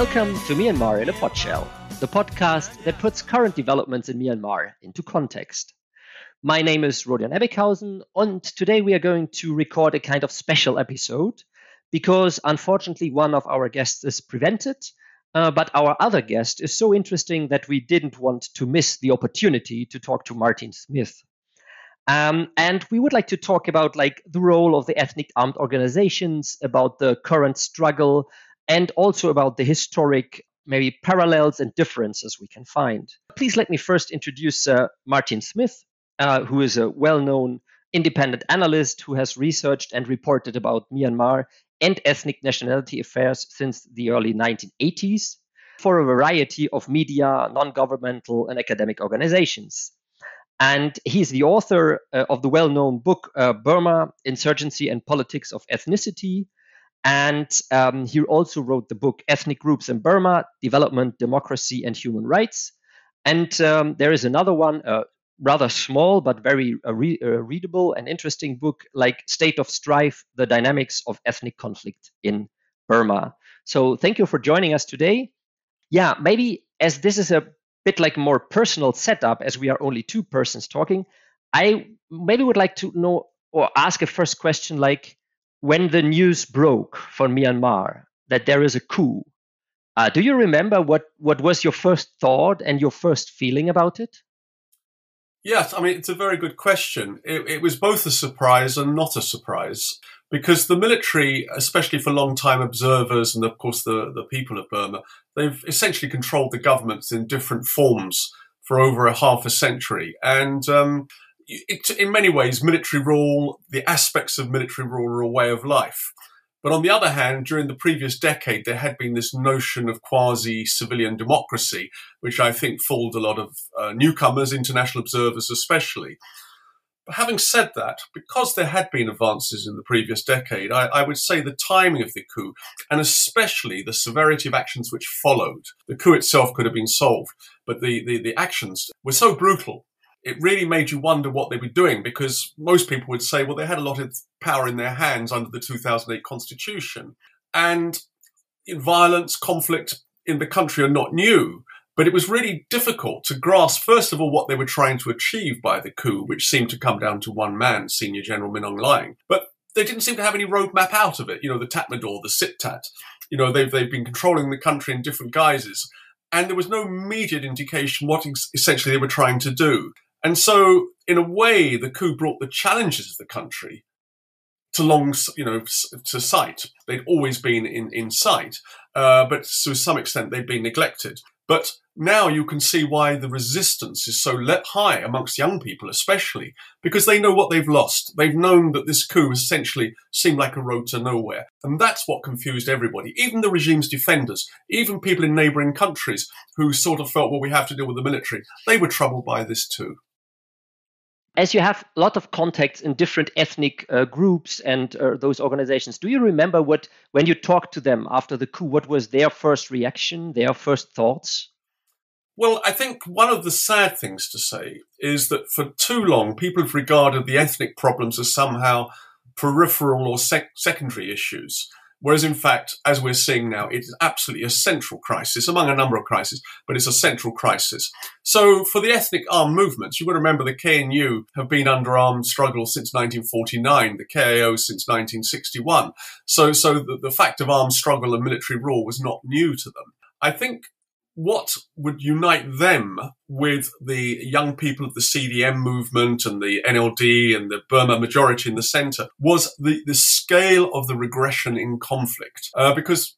Welcome to Myanmar in a Podshell, the podcast that puts current developments in Myanmar into context. My name is Rodion Ebbighausen, and today we are going to record a kind of special episode because unfortunately one of our guests is prevented, uh, but our other guest is so interesting that we didn't want to miss the opportunity to talk to Martin Smith. Um, and we would like to talk about like the role of the ethnic armed organizations, about the current struggle, and also about the historic maybe parallels and differences we can find. Please let me first introduce uh, Martin Smith, uh, who is a well known independent analyst who has researched and reported about Myanmar and ethnic nationality affairs since the early 1980s for a variety of media, non governmental, and academic organizations. And he's the author uh, of the well known book uh, Burma Insurgency and Politics of Ethnicity, and um, he also wrote the book Ethnic Groups in Burma Development, Democracy, and Human Rights. And um, there is another one, a rather small but very uh, re- uh, readable and interesting book like State of Strife The Dynamics of Ethnic Conflict in Burma. So thank you for joining us today. Yeah, maybe as this is a bit like more personal setup, as we are only two persons talking, I maybe would like to know or ask a first question like, when the news broke for Myanmar that there is a coup, uh, do you remember what, what was your first thought and your first feeling about it? Yes, I mean, it's a very good question. It, it, was both a surprise and not a surprise because the military, especially for long time observers and, of course, the, the people of Burma, they've essentially controlled the governments in different forms for over a half a century. And um, it, in many ways, military rule, the aspects of military rule are a way of life. But on the other hand, during the previous decade, there had been this notion of quasi civilian democracy, which I think fooled a lot of uh, newcomers, international observers especially. But having said that, because there had been advances in the previous decade, I, I, would say the timing of the coup, and especially the severity of actions which followed, the coup itself could have been solved, but the, the, the actions were so brutal it really made you wonder what they were doing because most people would say, well, they had a lot of power in their hands under the 2008 constitution. And violence, conflict in the country are not new. But it was really difficult to grasp, first of all, what they were trying to achieve by the coup, which seemed to come down to one man, Senior General Min Aung Hlaing. But they didn't seem to have any roadmap out of it. You know, the Tatmadaw, the Sit-Tat. You know, they've, they've been controlling the country in different guises. And there was no immediate indication what essentially they were trying to do. And so, in a way, the coup brought the challenges of the country to long, you know, to sight. They'd always been in, in sight, uh, but to some extent they'd been neglected. But now you can see why the resistance is so high amongst young people, especially because they know what they've lost. They've known that this coup essentially seemed like a road to nowhere. And that's what confused everybody, even the regime's defenders, even people in neighboring countries who sort of felt, well, we have to deal with the military. They were troubled by this too as you have a lot of contacts in different ethnic uh, groups and uh, those organizations, do you remember what, when you talked to them after the coup, what was their first reaction, their first thoughts? Well, I think one of the sad things to say is that for too long, people have regarded the ethnic problems as somehow peripheral or sec- secondary issues. Whereas, in fact, as we're seeing now, it is absolutely a central crisis among a number of crises, but it's a central crisis. So, for the ethnic armed movements, you've got to remember the KNU have been under armed struggle since 1949, the KIO since 1961. So, so the, the fact of armed struggle and military rule was not new to them. I think what would unite them with the young people of the CDM movement and the NLD and the Burma majority in the center was the, the scale of the regression in conflict. Uh, because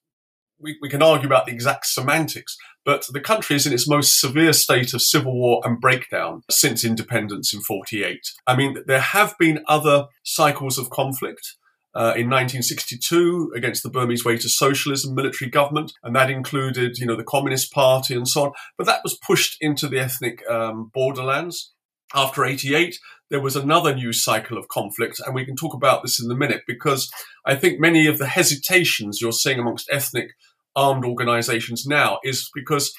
we, we can argue about the exact semantics, but the country is in its most severe state of civil war and breakdown since independence in 48. I mean, there have been other cycles of conflict uh, in 1962 against the Burmese way to socialism military government, and that included, you know, the Communist Party and so on. But that was pushed into the ethnic um, borderlands. After 88, there was another new cycle of conflict, and we can talk about this in a minute because I think many of the hesitations you're seeing amongst ethnic armed organizations now is because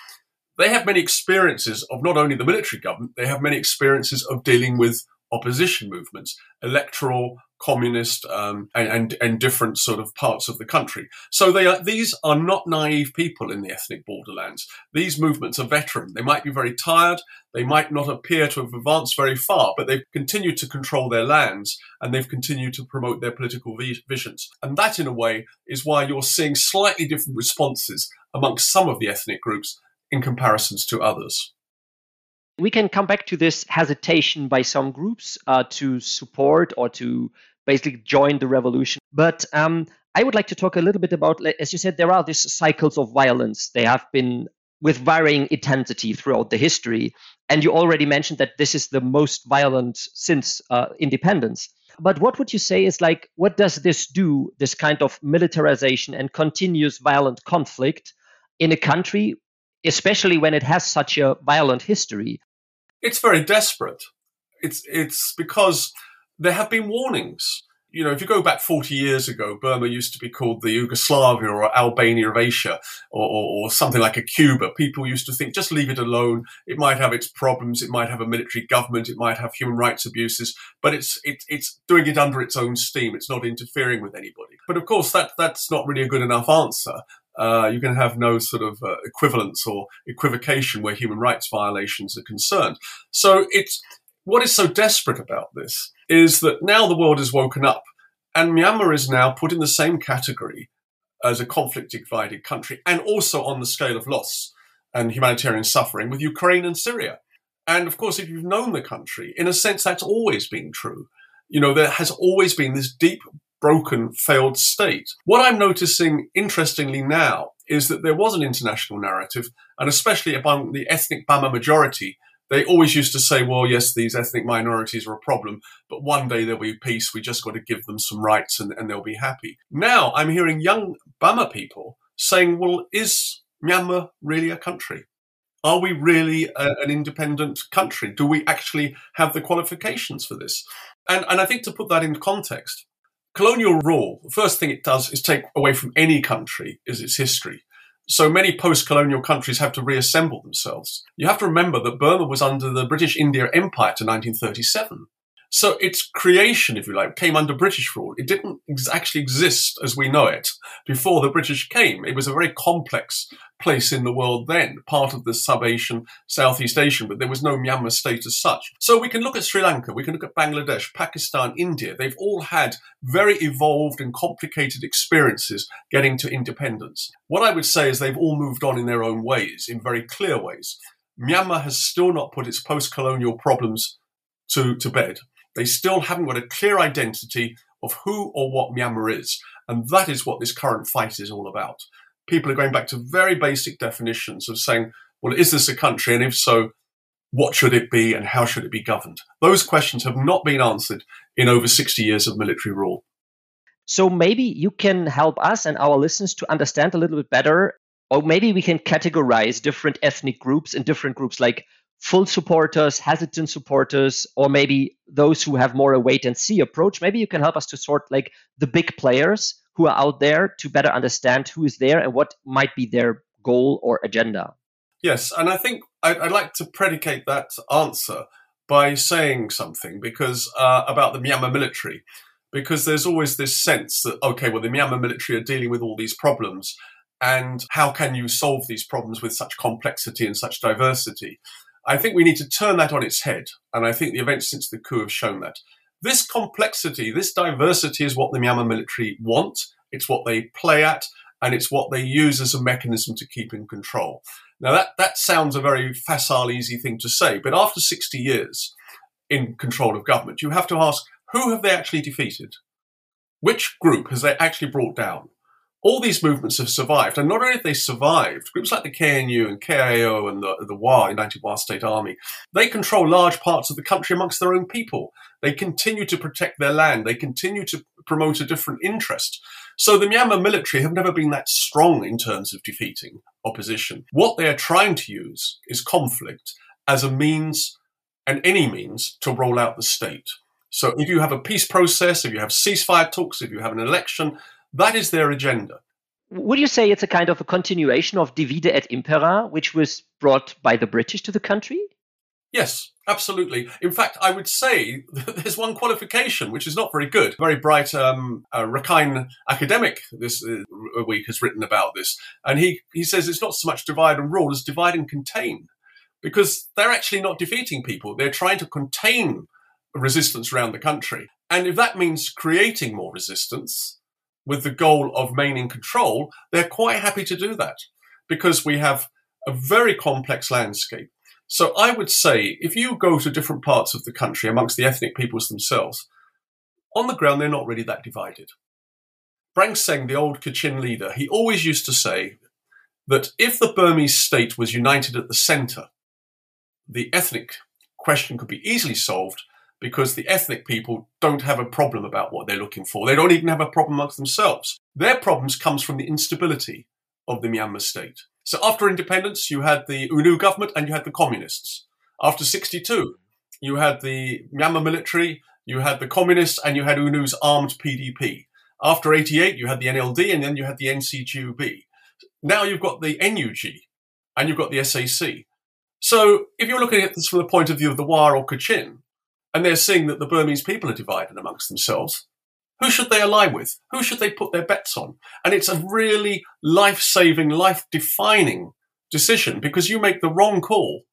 they have many experiences of not only the military government, they have many experiences of dealing with opposition movements, electoral, communist, um, and, and, and different sort of parts of the country. So they are, these are not naive people in the ethnic borderlands. These movements are veteran. They might be very tired. They might not appear to have advanced very far, but they've continued to control their lands and they've continued to promote their political visions. And that, in a way, is why you're seeing slightly different responses amongst some of the ethnic groups in comparisons to others. We can come back to this hesitation by some groups uh, to support or to basically join the revolution. But um, I would like to talk a little bit about, as you said, there are these cycles of violence. They have been with varying intensity throughout the history. And you already mentioned that this is the most violent since uh, independence. But what would you say is like, what does this do, this kind of militarization and continuous violent conflict in a country, especially when it has such a violent history? It's very desperate. It's, it's because there have been warnings. You know, if you go back 40 years ago, Burma used to be called the Yugoslavia or Albania of Asia or, or, or, something like a Cuba. People used to think, just leave it alone. It might have its problems. It might have a military government. It might have human rights abuses, but it's, it, it's doing it under its own steam. It's not interfering with anybody. But of course, that, that's not really a good enough answer. Uh, you can have no sort of uh, equivalence or equivocation where human rights violations are concerned. So it's, what is so desperate about this is that now the world has woken up and Myanmar is now put in the same category as a conflict divided country and also on the scale of loss and humanitarian suffering with Ukraine and Syria. And of course, if you've known the country, in a sense, that's always been true. You know, there has always been this deep, broken, failed state. What I'm noticing, interestingly now, is that there was an international narrative, and especially among the ethnic Bama majority, they always used to say, well, yes, these ethnic minorities are a problem, but one day there'll be peace. We just got to give them some rights and, and they'll be happy. Now I'm hearing young Bama people saying, well, is Myanmar really a country? Are we really a, an independent country? Do we actually have the qualifications for this? And, and I think to put that in context, colonial rule, the first thing it does is take away from any country is its history. So many post colonial countries have to reassemble themselves. You have to remember that Burma was under the British India Empire to 1937. So its creation, if you like, came under British rule. It didn't ex- actually exist as we know it before the British came. It was a very complex place in the world then, part of the sub-Asian, Southeast Asian, but there was no Myanmar state as such. So we can look at Sri Lanka, we can look at Bangladesh, Pakistan, India. They've all had very evolved and complicated experiences getting to independence. What I would say is they've all moved on in their own ways, in very clear ways. Myanmar has still not put its post-colonial problems to, to bed. They still haven't got a clear identity of who or what Myanmar is. And that is what this current fight is all about. People are going back to very basic definitions of saying, well, is this a country? And if so, what should it be and how should it be governed? Those questions have not been answered in over 60 years of military rule. So maybe you can help us and our listeners to understand a little bit better, or maybe we can categorize different ethnic groups and different groups like full supporters, hesitant supporters, or maybe those who have more a wait and see approach. Maybe you can help us to sort like the big players who are out there to better understand who is there and what might be their goal or agenda. Yes, and I think I'd, like to predicate that answer by saying something because uh, about the Myanmar military, because there's always this sense that okay, well, the Myanmar military are dealing with all these problems, and how can you solve these problems with such complexity and such diversity? I think we need to turn that on its head. And I think the events since the coup have shown that. This complexity, this diversity is what the Myanmar military want. It's what they play at and it's what they use as a mechanism to keep in control. Now that, that sounds a very facile, easy thing to say, but after 60 years in control of government, you have to ask, who have they actually defeated? Which group has they actually brought down? All these movements have survived. And not only have they survived, groups like the KNU and KIO and the, the WA, United Wa State Army, they control large parts of the country amongst their own people. They continue to protect their land. They continue to promote a different interest. So the Myanmar military have never been that strong in terms of defeating opposition. What they are trying to use is conflict as a means and any means to roll out the state. So if you have a peace process, if you have ceasefire talks, if you have an election, that is their agenda. Would you say it's a kind of a continuation of Divide et Impera, which was brought by the British to the country? Yes, absolutely. In fact, I would say there's one qualification which is not very good. very bright um, uh, Rakhine academic this uh, week has written about this, and he he says it's not so much divide and rule as divide and contain, because they're actually not defeating people; they're trying to contain resistance around the country, and if that means creating more resistance with the goal of maintaining control, they're quite happy to do that because we have a very complex landscape so I would say if you go to different parts of the country amongst the ethnic peoples themselves, on the ground they're not really that divided. Brang Seng, the old Kachin leader, he always used to say that if the Burmese state was united at the center, the ethnic question could be easily solved because the ethnic people don't have a problem about what they're looking for. They don't even have a problem amongst themselves. Their problems comes from the instability of the Myanmar state. So after independence, you had the U Nu government and you had the communists. After 62, you had the Myanmar military, you had the communists, and you had U Nu's armed PDP. After 88, you had the NLD and then you had the NCGUB. Now you've got the NUG and you've got the SAC. So if you're looking at this from the point of view of the Wa or Kachin, and they're seeing that the Burmese people are divided amongst themselves, who should they align with? Who should they put their bets on? And it's a really life saving, life defining decision because you make the wrong call.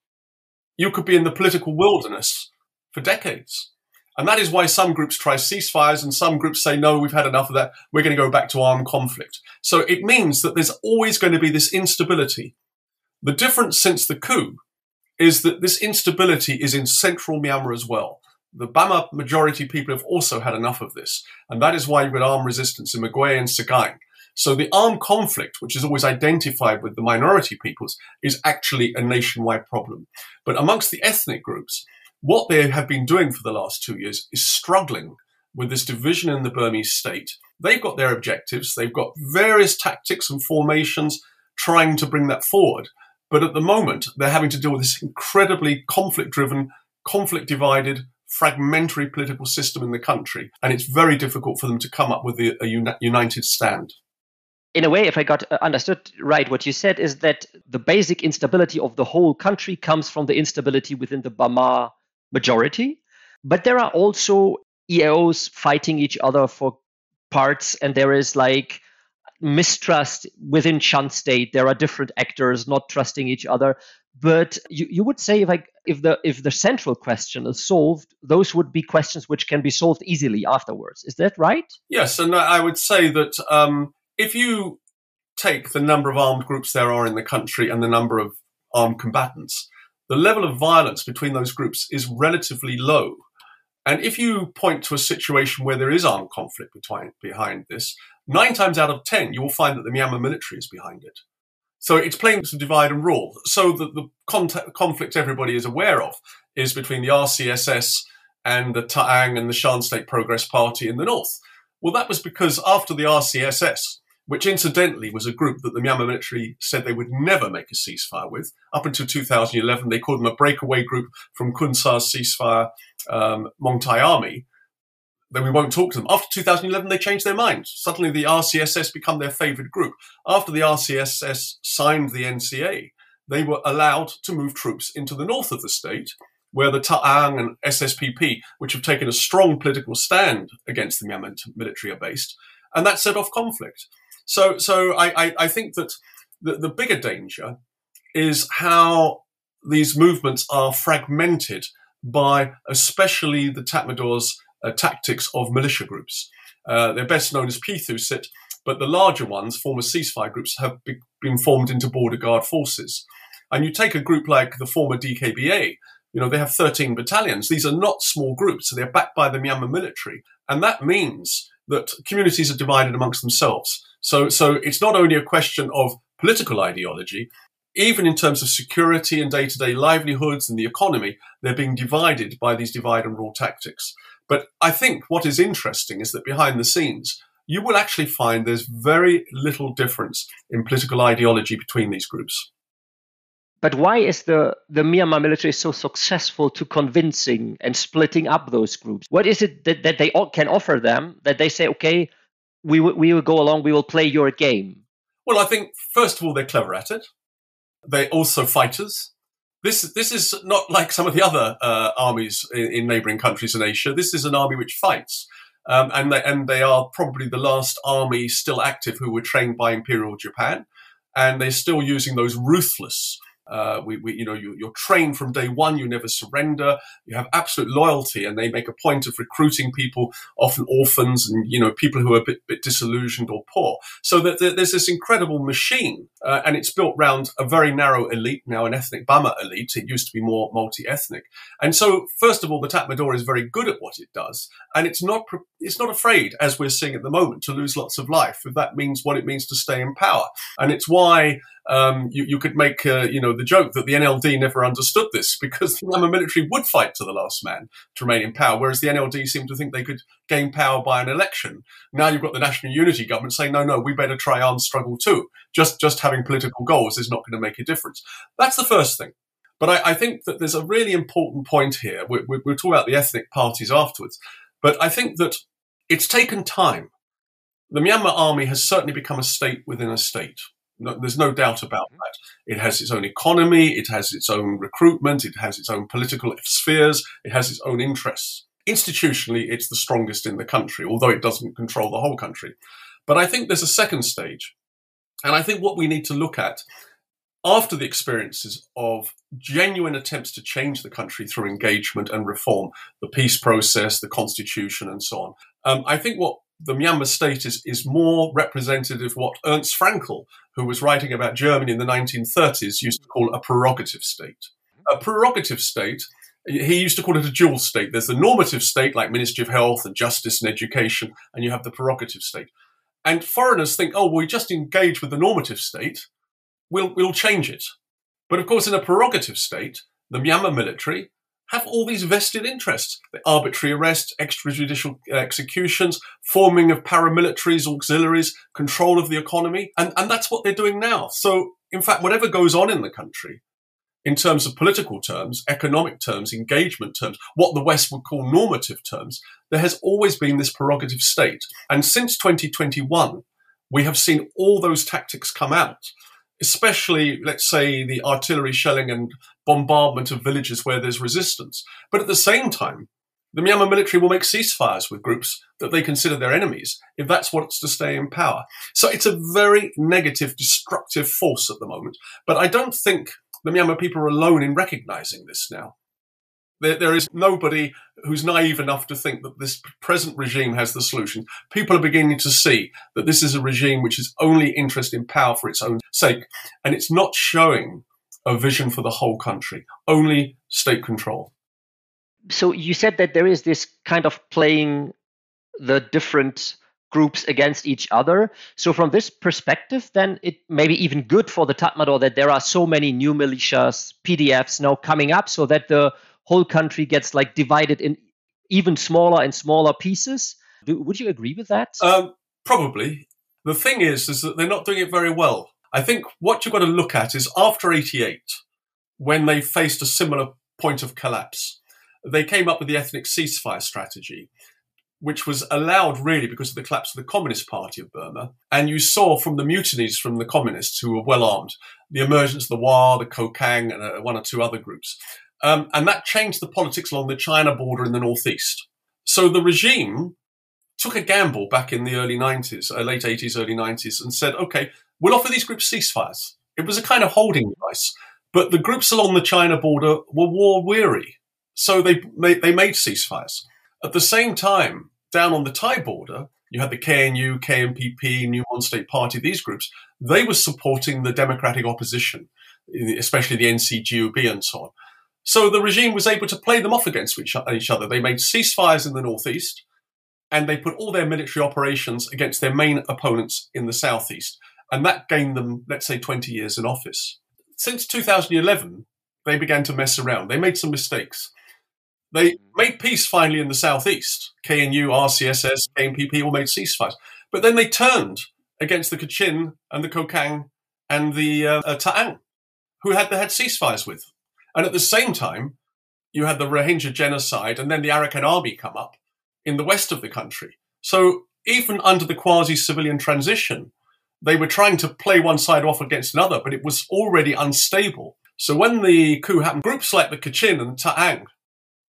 You could be in the political wilderness for decades. And that is why some groups try ceasefires and some groups say, no, we've had enough of that. We're going to go back to armed conflict. So it means that there's always going to be this instability. The difference since the coup is that this instability is in central Myanmar as well the Bama majority people have also had enough of this. And that is why you've got armed resistance in Magway and Sagaing. So the armed conflict, which is always identified with the minority peoples, is actually a nationwide problem. But amongst the ethnic groups, what they have been doing for the last two years is struggling with this division in the Burmese state. They've got their objectives, they've got various tactics and formations trying to bring that forward. But at the moment, they're having to deal with this incredibly conflict driven, conflict divided, fragmentary political system in the country, and it's very difficult for them to come up with a, a uni- united stand. In a way, if I got uh, understood right, what you said is that the basic instability of the whole country comes from the instability within the Bama majority, but there are also EOs fighting each other for parts, and there is like mistrust within Shan state. There are different actors not trusting each other. But you, you would say I if the if the central question is solved, those would be questions which can be solved easily afterwards. Is that right? Yes, and I would say that um, if you take the number of armed groups there are in the country and the number of armed combatants, the level of violence between those groups is relatively low. And if you point to a situation where there is armed conflict between, behind this, nine times out of ten, you will find that the Myanmar military is behind it. So it's playing to divide and rule. So the, the conflict everybody is aware of is between the RCSS and the Ta'ang and the Shan State Progress Party in the north. Well, that was because after the RCSS, which incidentally was a group that the Myanmar military said they would never make a ceasefire with, up until 2011, they called them a breakaway group from Kun Sa's ceasefire um, army then we won't talk to them. After 2011, they changed their minds. Suddenly, the RCSS become their favourite group. After the RCSS signed the NCA, they were allowed to move troops into the north of the state, where the Ta'ang and SSPP, which have taken a strong political stand against the Myanmar military, are based, and that set off conflict. So, so I, I, I think that the, the bigger danger is how these movements are fragmented by especially the Tatmadaws tactics of militia groups. Uh, they're best known as Pyithu Sit, but the larger ones, former ceasefire groups, have be- been formed into border guard forces. And you take a group like the former DKBA, you know, they have 13 battalions. These are not small groups, so they're backed by the Myanmar military. And that means that communities are divided amongst themselves. So, so it's not only a question of political ideology, even in terms of security and day to day livelihoods and the economy, they're being divided by these divide and rule tactics. But I think what is interesting is that behind the scenes, you will actually find there's very little difference in political ideology between these groups. But why is the, the Myanmar military so successful to convincing and splitting up those groups? What is it that, that they can offer them that they say, okay, we, w- we will go along, we will play your game? Well, I think, first of all, they're clever at it. They're also fighters. this this is not like some of the other uh, armies in, in, neighboring countries in Asia. This is an army which fights, um, and they, and they are probably the last army still active who were trained by Imperial Japan, and they're still using those ruthless uh, we, we, you know, you, are trained from day one. You never surrender. You have absolute loyalty, and they make a point of recruiting people, often orphans, and you know, people who are a bit, bit disillusioned or poor. So that there's this incredible machine, uh, and it's built around a very narrow elite now, an ethnic Bama elite. It used to be more multi-ethnic, and so first of all, the Tatmadaw is very good at what it does, and it's not it's not afraid, as we're seeing at the moment, to lose lots of life if that means what it means to stay in power, and it's why um, you, you, could make, uh, you know, the joke that the NLD never understood this because the Myanmar military would fight to the last man to remain in power, whereas the NLD seemed to think they could gain power by an election. Now you've got the National Unity Government saying, no, no, we better try armed struggle too. Just, just having political goals is not going to make a difference. That's the first thing. But I, I think that there's a really important point here. We, we, we'll talk about the ethnic parties afterwards. But I think that it's taken time. The Myanmar army has certainly become a state within a state. No, there's no doubt about mm-hmm. that. It has its own economy, it has its own recruitment, it has its own political spheres, it has its own interests. Institutionally, it's the strongest in the country, although it doesn't control the whole country. But I think there's a second stage. And I think what we need to look at after the experiences of genuine attempts to change the country through engagement and reform, the peace process, the constitution, and so on, um, I think what the Myanmar state is, is more representative of what Ernst Fraenkel, who was writing about Germany in the 1930s, used to call a prerogative state. A prerogative state, he used to call it a dual state. There's the normative state, like Ministry of Health and Justice and Education, and you have the prerogative state. And foreigners think, oh, well, we just engage with the normative state, we'll, we'll change it. But of course, in a prerogative state, the Myanmar military have all these vested interests the arbitrary arrests, extrajudicial executions, forming of paramilitaries, auxiliaries, control of the economy. And, and that's what they're doing now. So, in fact, whatever goes on in the country, in terms of political terms, economic terms, engagement terms, what the West would call normative terms, there has always been this prerogative state. And since 2021, we have seen all those tactics come out especially, let's say, the artillery shelling and bombardment of villages where there's resistance. But at the same time, the Myanmar military will make ceasefires with groups that they consider their enemies if that's what's to stay in power. So it's a very negative, destructive force at the moment. But I don't think the Myanmar people are alone in recognizing this now. There, there is nobody who's naive enough to think that this present regime has the solution. People are beginning to see that this is a regime which is only interested in power for its own sake, and it's not showing a vision for the whole country, only state control. So you said that there is this kind of playing the different groups against each other. So from this perspective, then it may be even good for the Tatmadaw that there are so many new militias, PDFs now coming up so that the whole country gets like divided in even smaller and smaller pieces. Do, would you agree with that? Um, probably. The thing is, is that they're not doing it very well. I think what you've got to look at is after 88, when they faced a similar point of collapse, they came up with the ethnic ceasefire strategy, which was allowed really because of the collapse of the Communist Party of Burma. And you saw from the mutinies from the communists who were well armed, the emergence of the WA, the Kokang, and uh, one or two other groups. Um, and that changed the politics along the China border in the northeast. So the regime took a gamble back in the early 90s, uh, late 80s, early 90s, and said, okay, we'll offer these groups ceasefires. It was a kind of holding device. But the groups along the China border were war weary. So they, they made ceasefires. At the same time, down on the Thai border, you had the KNU, KNPP, New Mon State Party, these groups, they were supporting the democratic opposition, especially the NCGUB and so on. So the regime was able to play them off against each, other. They made ceasefires in the northeast, and they put all their military operations against their main opponents in the southeast. And that gained them, let's say, 20 years in office. Since 2011, they began to mess around. They made some mistakes. They made peace finally in the southeast. KNU, RCSS, KNPP all made ceasefires. But then they turned against the Kachin and the Kokang and the uh, uh, Ta'ang, who had they had ceasefires with. And at the same time, you had the Rohingya genocide and then the Arakan army come up in the west of the country. So even under the quasi civilian transition, they were trying to play one side off against another, but it was already unstable. So when the coup happened, groups like the Kachin and Ta'ang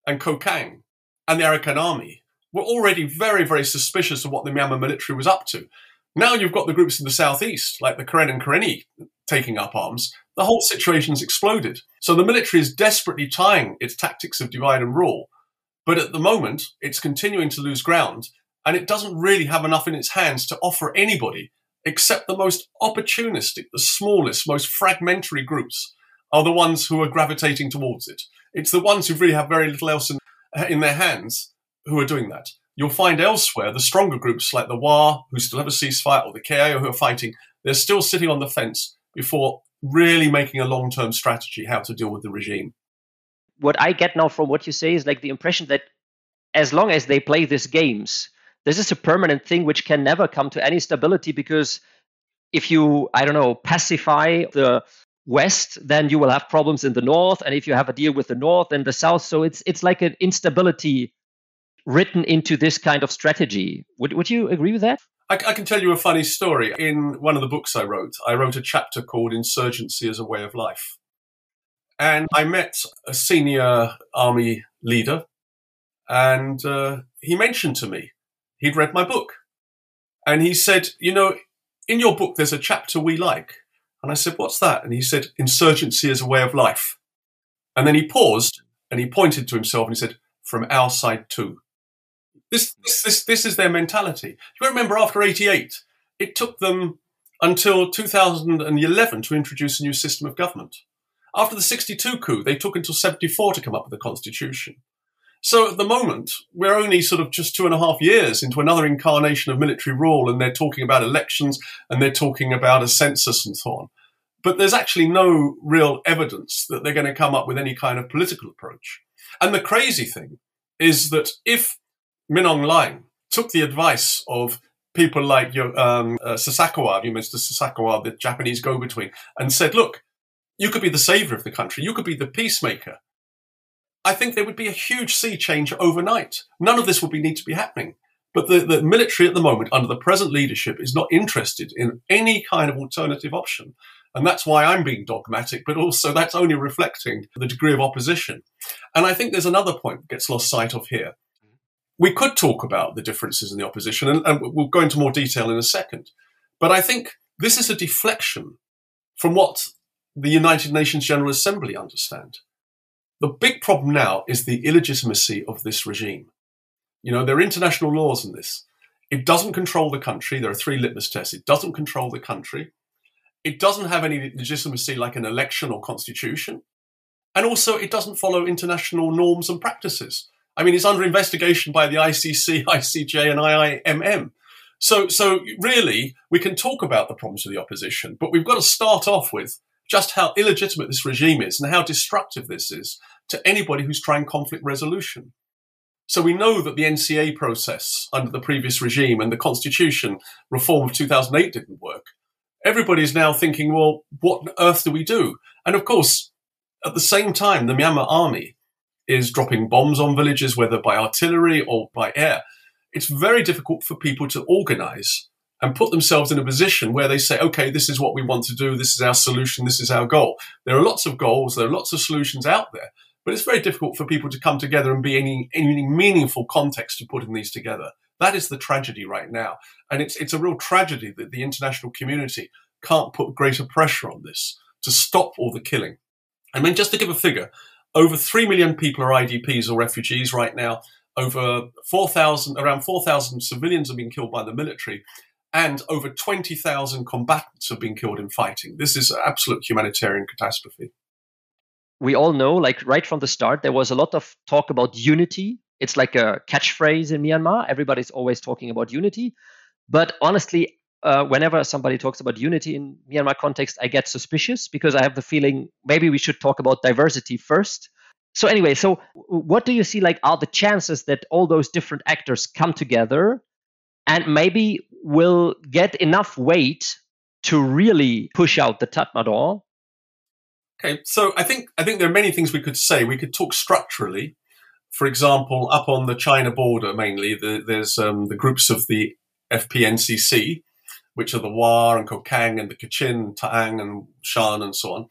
and Kokang and the Arakan army were already very, very suspicious of what the Myanmar military was up to. Now you've got the groups in the southeast, like the Karen and Karenni, taking up arms. The whole situation's exploded. So the military is desperately trying its tactics of divide and rule. But at the moment, it's continuing to lose ground, and it doesn't really have enough in its hands to offer anybody except the most opportunistic, the smallest, most fragmentary groups are the ones who are gravitating towards it. It's the ones who really have very little else in, in their hands who are doing that. You'll find elsewhere the stronger groups like the WA, who still have a ceasefire, or the KIO, who are fighting, they're still sitting on the fence before really making a long term strategy how to deal with the regime. What I get now from what you say is like the impression that as long as they play these games, this is a permanent thing which can never come to any stability because if you, I don't know, pacify the west, then you will have problems in the north. And if you have a deal with the north and the south, so it's it's like an instability written into this kind of strategy. Would would you agree with that? I, I can tell you a funny story. In one of the books I wrote, I wrote a chapter called "Insurgency as a Way of Life," and I met a senior army leader, and uh, he mentioned to me he'd read my book, and he said, "You know, in your book, there's a chapter we like." And I said, What's that? And he said, Insurgency as a way of life. And then he paused and he pointed to himself and he said, From our side too. This, this, this, this is their mentality. You remember after 88, it took them until 2011 to introduce a new system of government. After the 62 coup, they took until 74 to come up with a constitution. So at the moment, we're only sort of just two and a half years into another incarnation of military rule, and they're talking about elections and they're talking about a census and so on. But there's actually no real evidence that they're going to come up with any kind of political approach. And the crazy thing is that if Min Aung Hlaing took the advice of people like your, um, uh, Sasakawa, you mentioned Sasakawa, the Japanese go-between, and said, look, you could be the savior of the country, you could be the peacemaker, I think there would be a huge sea change overnight. None of this would be need to be happening. But the, the military at the moment, under the present leadership, is not interested in any kind of alternative option. And that's why I'm being dogmatic, but also that's only reflecting the degree of opposition. And I think there's another point that gets lost sight of here. We could talk about the differences in the opposition, and, and we'll go into more detail in a second. But I think this is a deflection from what the United Nations General Assembly understand. The big problem now is the illegitimacy of this regime. You know, there are international laws in this. It doesn't control the country. There are three litmus tests. It doesn't control the country. It doesn't have any legitimacy like an election or constitution. And also, it doesn't follow international norms and practices. I mean, it's under investigation by the ICC, ICJ, and IIMM. So, so really, we can talk about the problems of the opposition, but we've got to start off with just how illegitimate this regime is and how destructive this is to anybody who's trying conflict resolution. So we know that the NCA process under the previous regime and the constitution reform of 2008 didn't work. Everybody is now thinking, well, what on earth do we do? And of course, at the same time, the Myanmar army is dropping bombs on villages, whether by artillery or by air. It's very difficult for people to organize and put themselves in a position where they say, okay, this is what we want to do. This is our solution. This is our goal. There are lots of goals. There are lots of solutions out there, but it's very difficult for people to come together and be any, any meaningful context to putting these together. That is the tragedy right now. And it's, it's a real tragedy that the international community can't put greater pressure on this to stop all the killing. I mean, just to give a figure, over 3 million people are IDPs or refugees right now. Over 4,000, around 4,000 civilians have been killed by the military and over 20,000 combatants have been killed in fighting. This is an absolute humanitarian catastrophe. We all know, like right from the start, there was a lot of talk about unity. It's like a catchphrase in Myanmar. Everybody's always talking about unity. But honestly, uh, whenever somebody talks about unity in Myanmar context, I get suspicious because I have the feeling maybe we should talk about diversity first. So anyway, so what do you see like are the chances that all those different actors come together and maybe will get enough weight to really push out the Tatmadaw. Okay, so I think I think there are many things we could say. We could talk structurally. For example, up on the China border, mainly the, there's um, the groups of the FPNCC, which are the Wa and Kokang and the Kachin, Ta'ang and Shan and so on.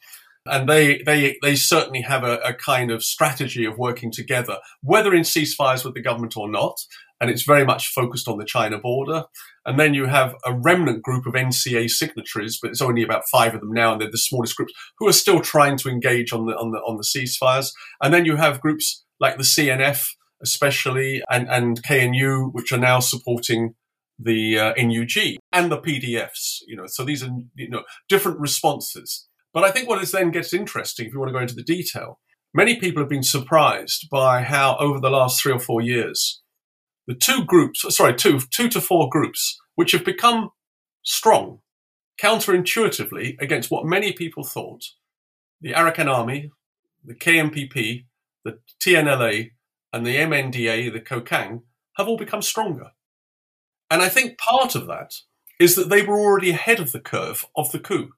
And they, they, they certainly have a, a kind of strategy of working together, whether in ceasefires with the government or not. And it's very much focused on the China border. And then you have a remnant group of NCA signatories, but it's only about five of them now, and they're the smallest groups who are still trying to engage on the on the on the ceasefires. And then you have groups like the CNF, especially, and and KNU, which are now supporting the uh, NUG and the PDFs. You know, so these are you know different responses. But I think what is then gets interesting, if you want to go into the detail, many people have been surprised by how over the last three or four years, the two groups, sorry, two, two to four groups, which have become strong counterintuitively against what many people thought, the Arakan Army, the KNPP, the TNLA, and the MNDA, the Kokang, have all become stronger. And I think part of that is that they were already ahead of the curve of the coup.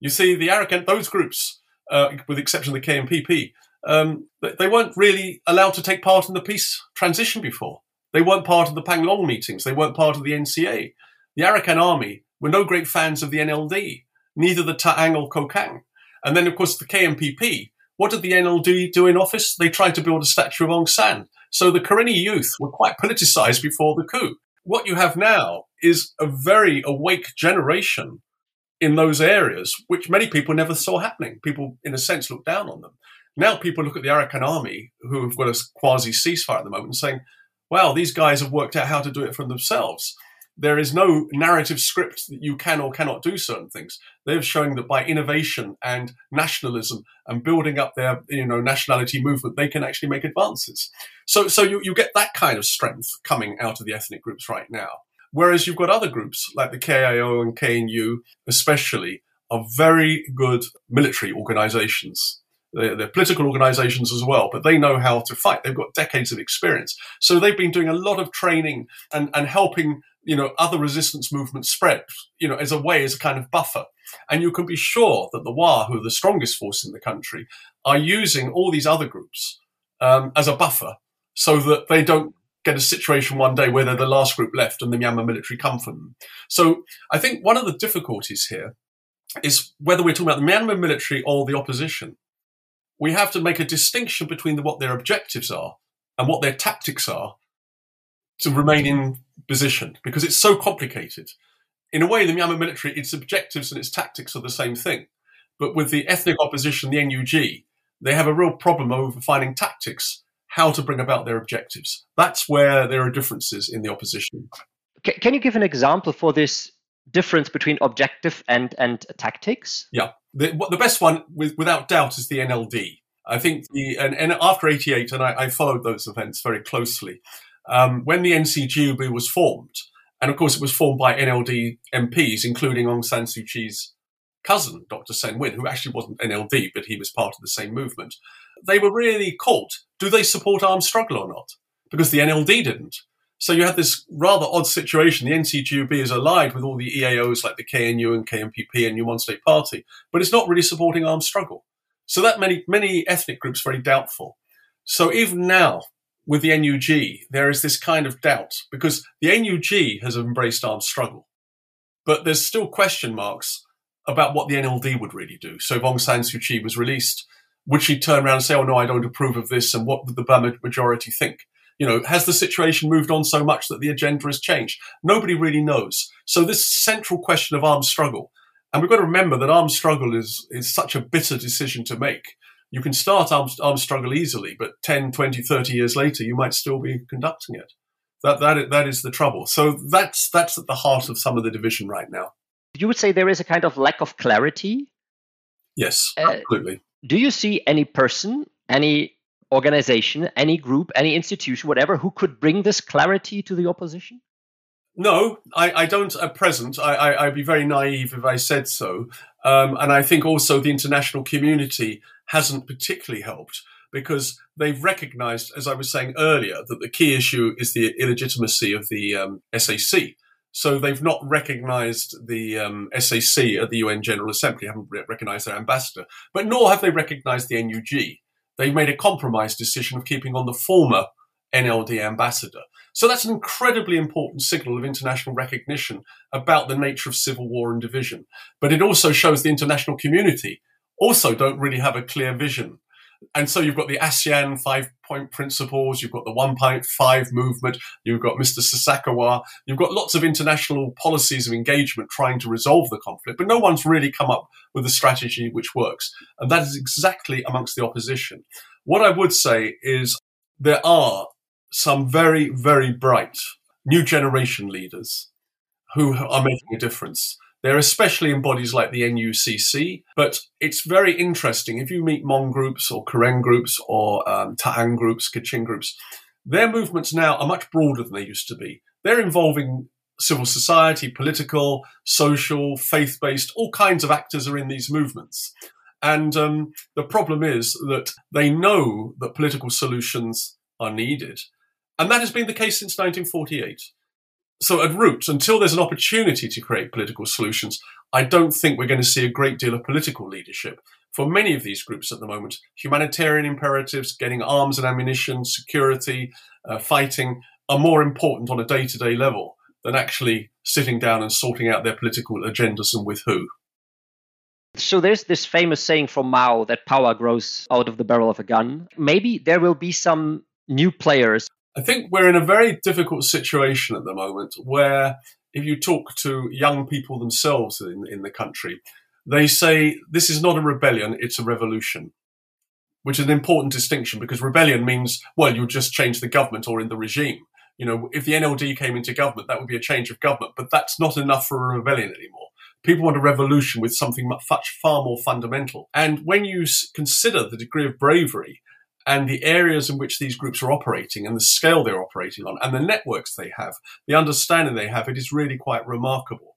You see, the Arakan, those groups, uh, with the exception of the KNPP, um, they weren't really allowed to take part in the peace transition before. They weren't part of the Panglong meetings. They weren't part of the NCA. The Arakan army were no great fans of the NLD, neither the Ta'ang or Kokang. And then, of course, the KNPP. What did the NLD do in office? They tried to build a statue of Aung San. So the Karenni youth were quite politicized before the coup. What you have now is a very awake generation in those areas, which many people never saw happening. People, in a sense, look down on them. Now people look at the Arakan army, who have got a quasi ceasefire at the moment, and saying, well, these guys have worked out how to do it for themselves. There is no narrative script that you can or cannot do certain things. They're showing that by innovation and nationalism and building up their, you know, nationality movement, they can actually make advances. So, so you, you get that kind of strength coming out of the ethnic groups right now. Whereas you've got other groups like the KIO and KNU, especially, are very good military organizations. They're, they're, political organizations as well, but they know how to fight. They've got decades of experience. So they've been doing a lot of training and, and helping, you know, other resistance movements spread, you know, as a way, as a kind of buffer. And you can be sure that the WA, who are the strongest force in the country, are using all these other groups um, as a buffer so that they don't get a situation one day where they're the last group left and the Myanmar military come for them. So I think one of the difficulties here is whether we're talking about the Myanmar military or the opposition. We have to make a distinction between the, what their objectives are and what their tactics are to remain in position because it's so complicated. In a way, the Myanmar military, its objectives and its tactics are the same thing. But with the ethnic opposition, the NUG, they have a real problem over finding tactics how to bring about their objectives. That's where there are differences in the opposition. Can you give an example for this difference between objective and, and tactics? Yeah. The, the best one, with, without doubt, is the NLD. I think the and, and after '88, and I, I, followed those events very closely. Um, when the NCGUB was formed, and of course it was formed by NLD MPs, including Aung San Suu Kyi's cousin, Dr. Sein Win, who actually wasn't NLD, but he was part of the same movement they were really caught. Do they support armed struggle or not? Because the NLD didn't. So you have this rather odd situation. The NCGUB is allied with all the EAOs like the KNU and KNPP and New Mon State Party, but it's not really supporting armed struggle. So that many, many ethnic groups very doubtful. So even now, with the NUG, there is this kind of doubt because the NUG has embraced armed struggle. But there's still question marks about what the NLD would really do. So if Aung San Suu Kyi was released, would she turn around and say, "Oh no, I don't approve of this"? And what would the Burma majority think? You know, has the situation moved on so much that the agenda has changed? Nobody really knows. So this central question of armed struggle, and we've got to remember that armed struggle is is such a bitter decision to make. You can start armed, armed struggle easily, but 10, 20, 30 years later, you might still be conducting it. That, that, that is the trouble. So that's, that's at the heart of some of the division right now. You would say there is a kind of lack of clarity? Yes, uh, absolutely do you see any person, any organization, any group, any institution, whatever, who could bring this clarity to the opposition? No, I, I don't at present. I, would be very naive if I said so. Um, and I think also the international community hasn't particularly helped because they've recognized, as I was saying earlier, that the key issue is the illegitimacy of the um, SAC. So they've not recognized the um, SAC at the UN General Assembly, haven't recognized their ambassador, but nor have they recognized the NUG. They made a compromise decision of keeping on the former NLD ambassador. So that's an incredibly important signal of international recognition about the nature of civil war and division. But it also shows the international community also don't really have a clear vision. And so you've got the ASEAN five point principles, you've got the 1.5 movement, you've got Mr. Sasakawa, you've got lots of international policies of engagement trying to resolve the conflict, but no one's really come up with a strategy which works. And that is exactly amongst the opposition. What I would say is there are some very, very bright new generation leaders who are making a difference. They're especially in bodies like the NUCC, but it's very interesting. If you meet Mon groups or Karen groups or um, Ta'ang groups, Kachin groups, their movements now are much broader than they used to be. They're involving civil society, political, social, faith based, all kinds of actors are in these movements. And um, the problem is that they know that political solutions are needed. And that has been the case since 1948 so at roots, until there's an opportunity to create political solutions, I don't think we're going to see a great deal of political leadership. For many of these groups at the moment, humanitarian imperatives, getting arms and ammunition, security, uh, fighting are more important on a day to day level than actually sitting down and sorting out their political agendas and with who. So there's this famous saying from Mao that power grows out of the barrel of a gun. Maybe there will be some new players I think we're in a very difficult situation at the moment where if you talk to young people themselves in, in the country, they say this is not a rebellion, it's a revolution, which is an important distinction because rebellion means, well, you'll just change the government or in the regime. You know, if the NLD came into government, that would be a change of government, but that's not enough for a rebellion anymore. People want a revolution with something much far more fundamental. And when you consider the degree of bravery and the areas in which these groups are operating and the scale they're operating on and the networks they have, the understanding they have, it is really quite remarkable.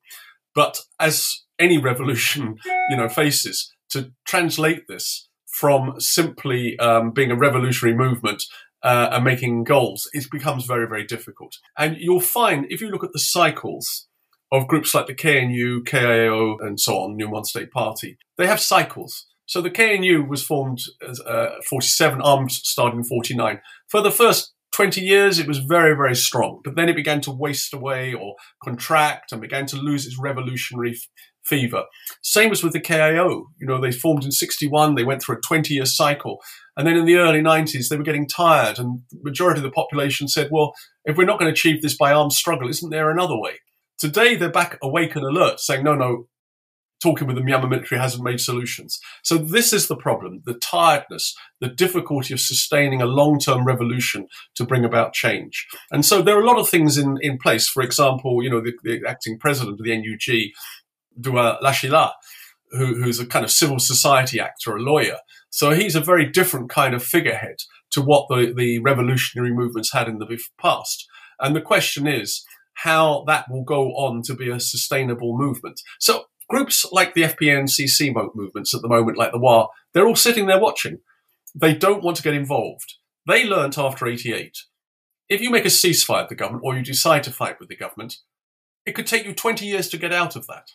But as any revolution, you know, faces, to translate this from simply um, being a revolutionary movement uh, and making goals, it becomes very, very difficult. And you'll find if you look at the cycles of groups like the KNU, KIO, and so on, New Mon State Party, they have cycles. So the KNU was formed as uh, 47, arms started in 49. For the first 20 years, it was very, very strong, but then it began to waste away or contract and began to lose its revolutionary f- fever. Same as with the KIO. You know, they formed in 61, they went through a 20 year cycle. And then in the early 90s, they were getting tired, and the majority of the population said, well, if we're not going to achieve this by armed struggle, isn't there another way? Today, they're back awake and alert, saying, no, no, talking with the Myanmar military hasn't made solutions. So this is the problem, the tiredness, the difficulty of sustaining a long-term revolution to bring about change. And so there are a lot of things in, in place. For example, you know, the, the acting president of the NUG, Duwa Lashi La, who, who's a kind of civil society actor, a lawyer. So he's a very different kind of figurehead to what the, the revolutionary movements had in the past. And the question is, how that will go on to be a sustainable movement. So groups like the FPNCC movements at the moment, like the WA, they're all sitting there watching. They don't want to get involved. They learnt after 88. If you make a ceasefire with the government or you decide to fight with the government, it could take you 20 years to get out of that.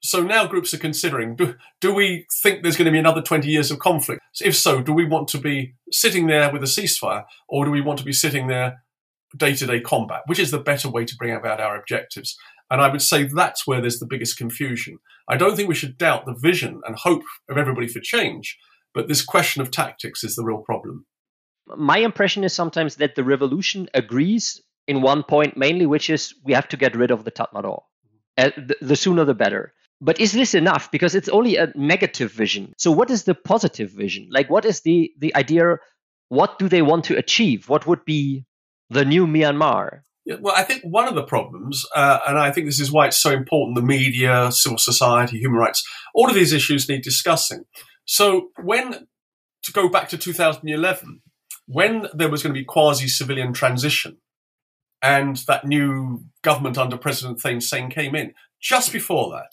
So now groups are considering do, do we think there's going to be another 20 years of conflict? If so, do we want to be sitting there with a ceasefire or do we want to be sitting there day to day combat? Which is the better way to bring about our objectives? And I would say that's where there's the biggest confusion. I don't think we should doubt the vision and hope of everybody for change, but this question of tactics is the real problem. My impression is sometimes that the revolution agrees in one point mainly, which is we have to get rid of the Tatmadaw. Uh, the, the sooner the better. But is this enough? Because it's only a negative vision. So what is the positive vision? Like what is the the idea? What do they want to achieve? What would be the new Myanmar? Well, I think one of the problems, uh, and I think this is why it's so important the media, civil society, human rights, all of these issues need discussing. So, when, to go back to 2011, when there was going to be quasi civilian transition and that new government under President Thein Sein came in, just before that,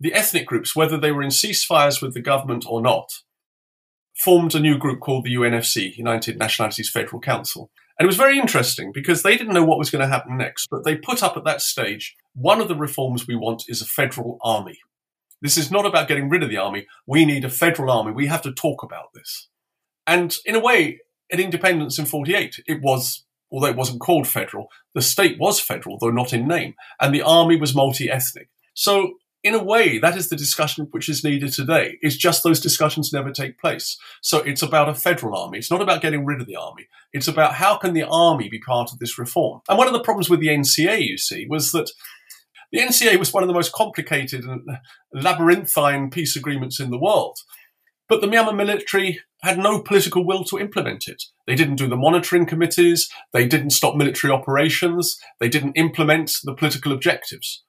the ethnic groups, whether they were in ceasefires with the government or not, formed a new group called the UNFC, United Nationalities Federal Council. And it was very interesting because they didn't know what was going to happen next, but they put up at that stage one of the reforms we want is a federal army. This is not about getting rid of the army. We need a federal army. We have to talk about this. And in a way, at independence in 48, it was, although it wasn't called federal, the state was federal, though not in name, and the army was multi ethnic. So in a way, that is the discussion which is needed today. It's just those discussions never take place. So it's about a federal army. It's not about getting rid of the army. It's about how can the army be part of this reform. And one of the problems with the NCA, you see, was that the NCA was one of the most complicated and labyrinthine peace agreements in the world. But the Myanmar military had no political will to implement it. They didn't do the monitoring committees. They didn't stop military operations. They didn't implement the political objectives.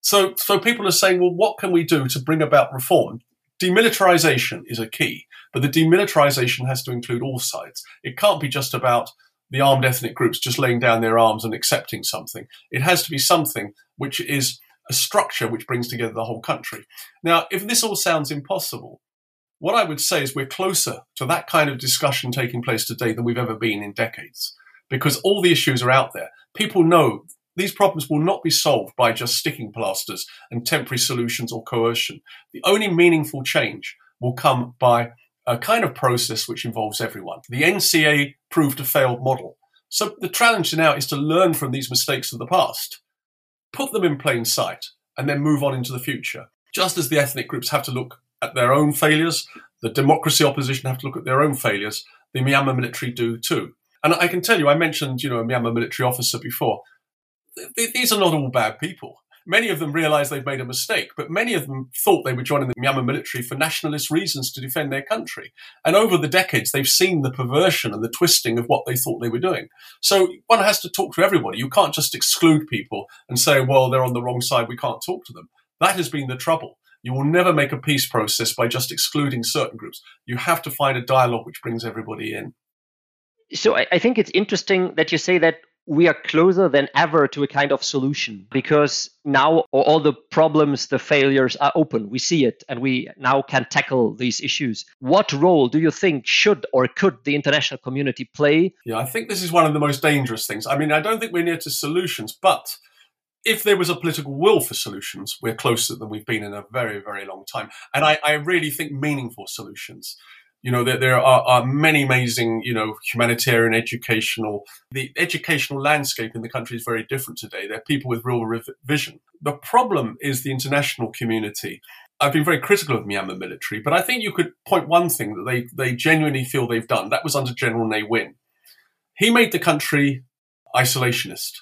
So, so people are saying, well, what can we do to bring about reform? Demilitarization is a key, but the demilitarization has to include all sides. It can't be just about the armed ethnic groups just laying down their arms and accepting something. It has to be something which is a structure which brings together the whole country. Now, if this all sounds impossible, what I would say is we're closer to that kind of discussion taking place today than we've ever been in decades because all the issues are out there. People know these problems will not be solved by just sticking plasters and temporary solutions or coercion. The only meaningful change will come by a kind of process which involves everyone. The NCA proved a failed model. So the challenge now is to learn from these mistakes of the past, put them in plain sight, and then move on into the future. Just as the ethnic groups have to look at their own failures, the democracy opposition have to look at their own failures, the Myanmar military do too. And I can tell you, I mentioned, you know, a Myanmar military officer before these are not all bad people. Many of them realize they've made a mistake, but many of them thought they were joining the Myanmar military for nationalist reasons to defend their country. And over the decades, they've seen the perversion and the twisting of what they thought they were doing. So one has to talk to everybody. You can't just exclude people and say, well, they're on the wrong side. We can't talk to them. That has been the trouble. You will never make a peace process by just excluding certain groups. You have to find a dialogue which brings everybody in. So I, think it's interesting that you say that we are closer than ever to a kind of solution because now all the problems, the failures are open. We see it and we now can tackle these issues. What role do you think should or could the international community play? Yeah, I think this is one of the most dangerous things. I mean, I don't think we're near to solutions, but if there was a political will for solutions, we're closer than we've been in a very, very long time. And I, I really think meaningful solutions. You know, there, there are, are, many amazing, you know, humanitarian, educational. The educational landscape in the country is very different today. There are people with real vision. The problem is the international community. I've been very critical of Myanmar military, but I think you could point one thing that they, they genuinely feel they've done. That was under General Ne Win. He made the country isolationist.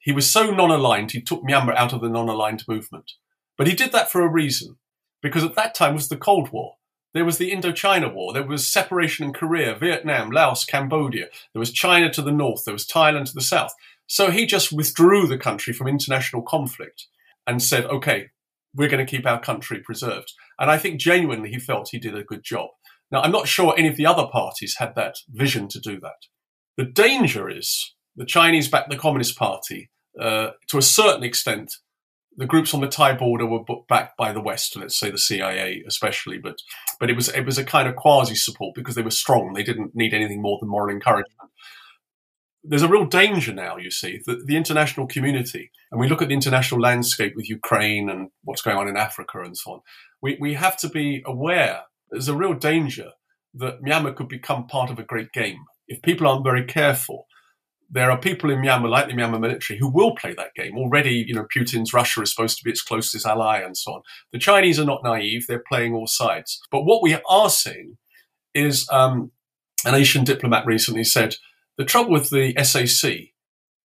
He was so non-aligned, he took Myanmar out of the non-aligned movement. But he did that for a reason, because at that time was the Cold War. There was the Indochina War. There was separation in Korea, Vietnam, Laos, Cambodia. There was China to the north. There was Thailand to the south. So he just withdrew the country from international conflict and said, okay, we're going to keep our country preserved. And I think genuinely he felt he did a good job. Now, I'm not sure any of the other parties had that vision to do that. The danger is the Chinese backed the Communist Party uh, to a certain extent the groups on the Thai border were backed by the West, let's say the CIA especially, but but it was it was a kind of quasi support because they were strong. They didn't need anything more than moral encouragement. There's a real danger now, you see, that the international community, and we look at the international landscape with Ukraine and what's going on in Africa and so on. We we have to be aware. There's a real danger that Myanmar could become part of a great game if people aren't very careful there are people in Myanmar, like the Myanmar military, who will play that game. Already, you know, Putin's Russia is supposed to be its closest ally and so on. The Chinese are not naive. They're playing all sides. But what we are seeing is um, an Asian diplomat recently said the trouble with the SAC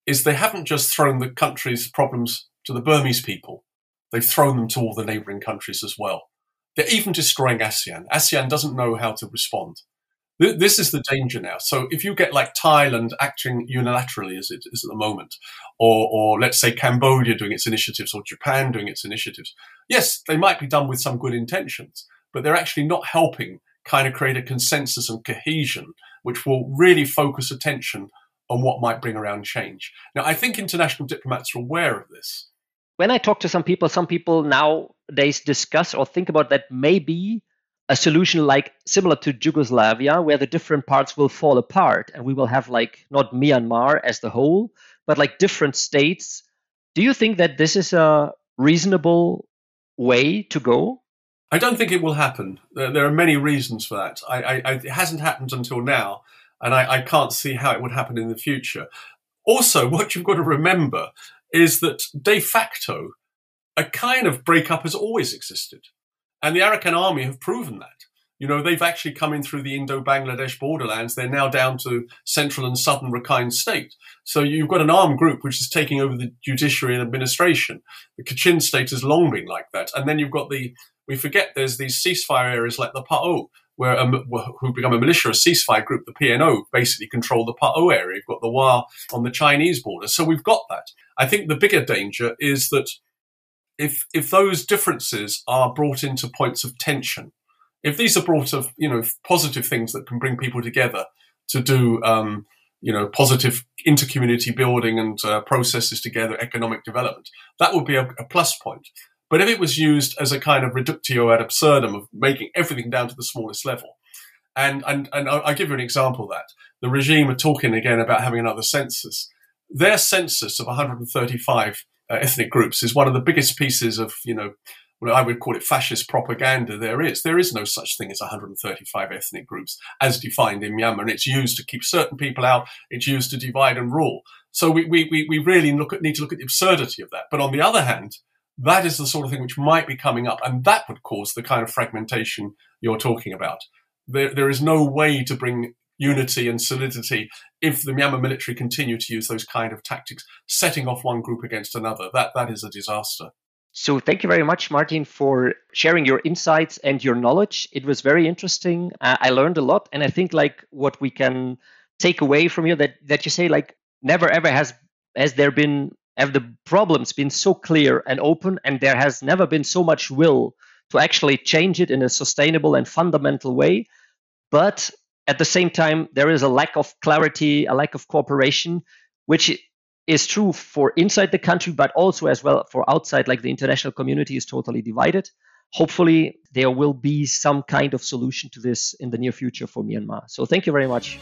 is they haven't just thrown the country's problems to the Burmese people. They've thrown them to all the neighboring countries as well. They're even destroying ASEAN. ASEAN doesn't know how to respond. This is the danger now. So if you get like Thailand acting unilaterally as it is at the moment, or, or let's say Cambodia doing its initiatives, or Japan doing its initiatives, yes, they might be done with some good intentions, but they're actually not helping kind of create a consensus and cohesion, which will really focus attention on what might bring around change. Now, I think international diplomats are aware of this. When I talk to some people, some people nowadays discuss or think about that maybe a solution like similar to Yugoslavia, where the different parts will fall apart and we will have like not Myanmar as the whole, but like different states. Do you think that this is a reasonable way to go? I don't think it will happen. There are many reasons for that. I, I, it hasn't happened until now, and I, I can't see how it would happen in the future. Also, what you've got to remember is that de facto, a kind of breakup has always existed. And the Arakan army have proven that. You know, they've actually come in through the Indo-Bangladesh borderlands. They're now down to central and southern Rakhine state. So you've got an armed group which is taking over the judiciary and administration. The Kachin state has long been like that. And then you've got the, we forget there's these ceasefire areas like the Pa'o, where um, who become a militia, a ceasefire group, the PNO, basically control the Pa'o area. You've got the Wa on the Chinese border. So we've got that. I think the bigger danger is that if if those differences are brought into points of tension, if these are brought of you know positive things that can bring people together to do um, you know positive inter-community building and uh, processes together, economic development, that would be a, a plus point. But if it was used as a kind of reductio ad absurdum of making everything down to the smallest level, and and and I'll, I'll give you an example of that the regime are talking again about having another census. Their census of 135 uh, ethnic groups is one of the biggest pieces of you know I would call it fascist propaganda there is. There is no such thing as 135 ethnic groups as defined in Myanmar. And it's used to keep certain people out. It's used to divide and rule. So we, we, we really look at, need to look at the absurdity of that. But on the other hand, that is the sort of thing which might be coming up. And that would cause the kind of fragmentation you're talking about. There, there is no way to bring unity and solidity if the Myanmar military continue to use those kind of tactics, setting off one group against another. That, that is a disaster. So thank you very much, Martin, for sharing your insights and your knowledge. It was very interesting. Uh, I learned a lot, and I think like what we can take away from you that that you say like never ever has has there been have the problems been so clear and open, and there has never been so much will to actually change it in a sustainable and fundamental way. But at the same time, there is a lack of clarity, a lack of cooperation, which is true for inside the country, but also as well for outside, like the international community is totally divided. Hopefully, there will be some kind of solution to this in the near future for Myanmar. So, thank you very much.